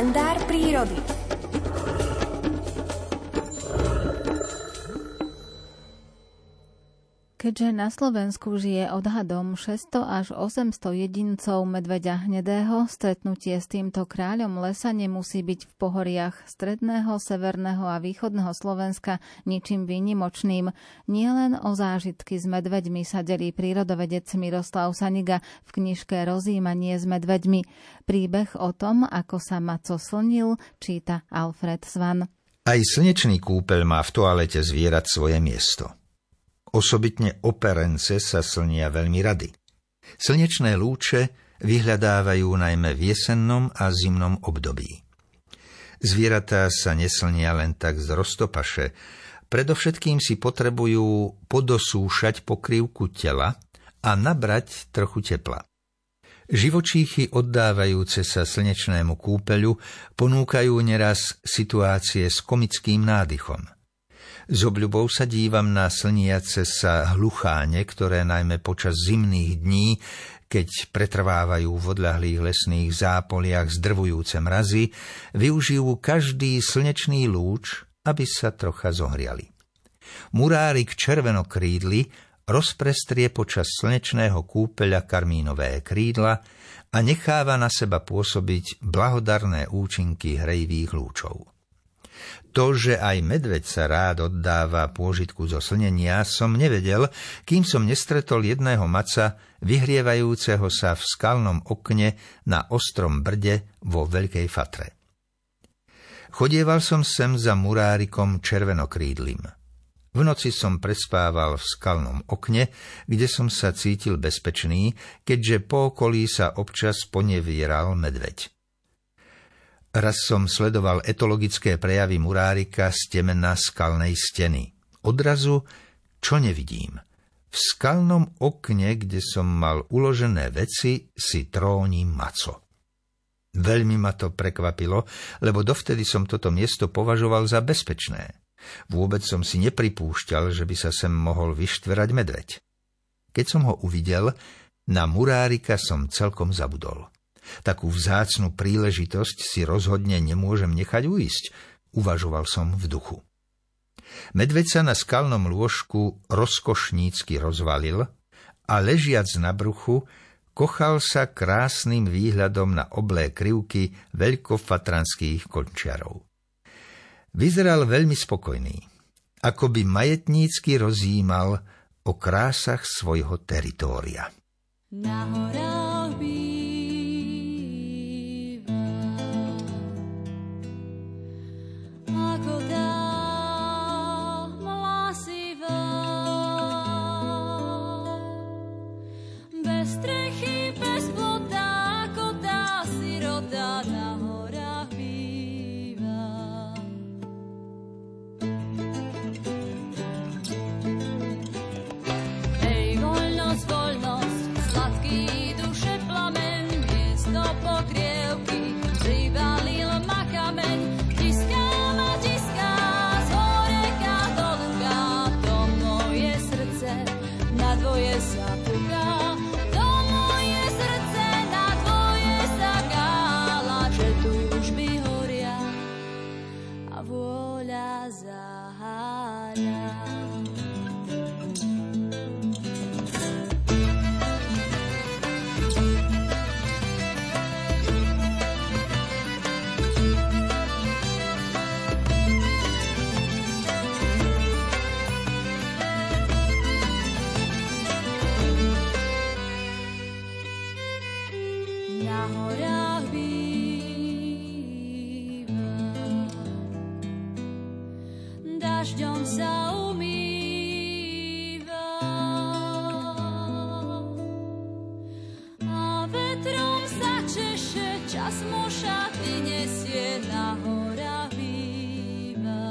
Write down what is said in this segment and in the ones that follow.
kalendár prírody. Keďže na Slovensku žije odhadom 600 až 800 jedincov medveďa hnedého, stretnutie s týmto kráľom lesa nemusí byť v pohoriach stredného, severného a východného Slovenska ničím výnimočným. Nielen o zážitky s medveďmi sa delí prírodovedec Miroslav Saniga v knižke Rozímanie s medveďmi. Príbeh o tom, ako sa Maco slnil, číta Alfred Svan. Aj slnečný kúpeľ má v toalete zvierat svoje miesto. Osobitne operence sa slnia veľmi rady. Slnečné lúče vyhľadávajú najmä v jesennom a zimnom období. Zvieratá sa neslnia len tak z roztopaše, predovšetkým si potrebujú podosúšať pokrývku tela a nabrať trochu tepla. Živočíchy oddávajúce sa slnečnému kúpeľu ponúkajú neraz situácie s komickým nádychom – s obľubou sa dívam na slniace sa hlucháne, ktoré najmä počas zimných dní, keď pretrvávajú v odľahlých lesných zápoliach zdrvujúce mrazy, využijú každý slnečný lúč, aby sa trocha zohriali. Murárik červenokrídly rozprestrie počas slnečného kúpeľa karmínové krídla a necháva na seba pôsobiť blahodarné účinky hrejvých lúčov. To, že aj medveď sa rád oddáva pôžitku zo slnenia, som nevedel, kým som nestretol jedného maca, vyhrievajúceho sa v skalnom okne na ostrom brde vo Veľkej Fatre. Chodieval som sem za murárikom červenokrídlim. V noci som prespával v skalnom okne, kde som sa cítil bezpečný, keďže po okolí sa občas ponevieral medveď. Raz som sledoval etologické prejavy murárika z temena skalnej steny. Odrazu, čo nevidím? V skalnom okne, kde som mal uložené veci, si tróni maco. Veľmi ma to prekvapilo, lebo dovtedy som toto miesto považoval za bezpečné. Vôbec som si nepripúšťal, že by sa sem mohol vyštverať medveď. Keď som ho uvidel, na murárika som celkom zabudol. Takú vzácnu príležitosť si rozhodne nemôžem nechať uísť, uvažoval som v duchu. Medveď sa na skalnom lôžku rozkošnícky rozvalil a ležiac na bruchu kochal sa krásnym výhľadom na oblé krivky veľkofatranských končiarov. Vyzeral veľmi spokojný, ako by majetnícky rozímal o krásach svojho teritória. Na horách estrellas. dažďom sa umýva. A vetrom sa češe, čas mu šaty nesie na hora býva.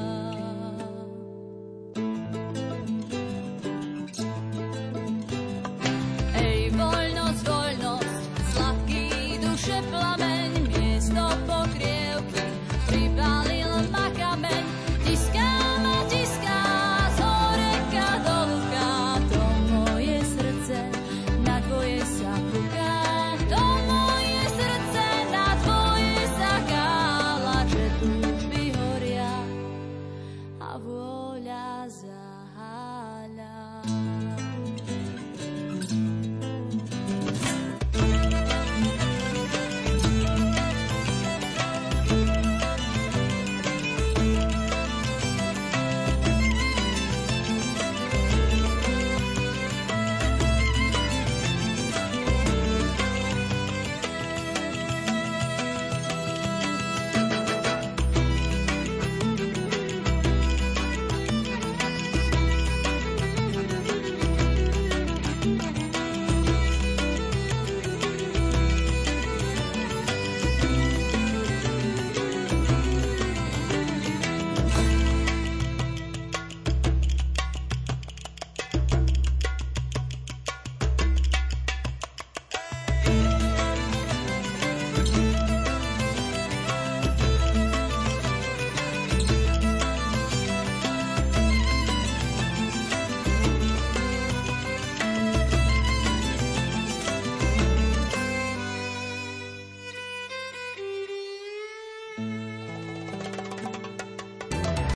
Ej, voľnosť, voľnosť, sladký duše plamen, love.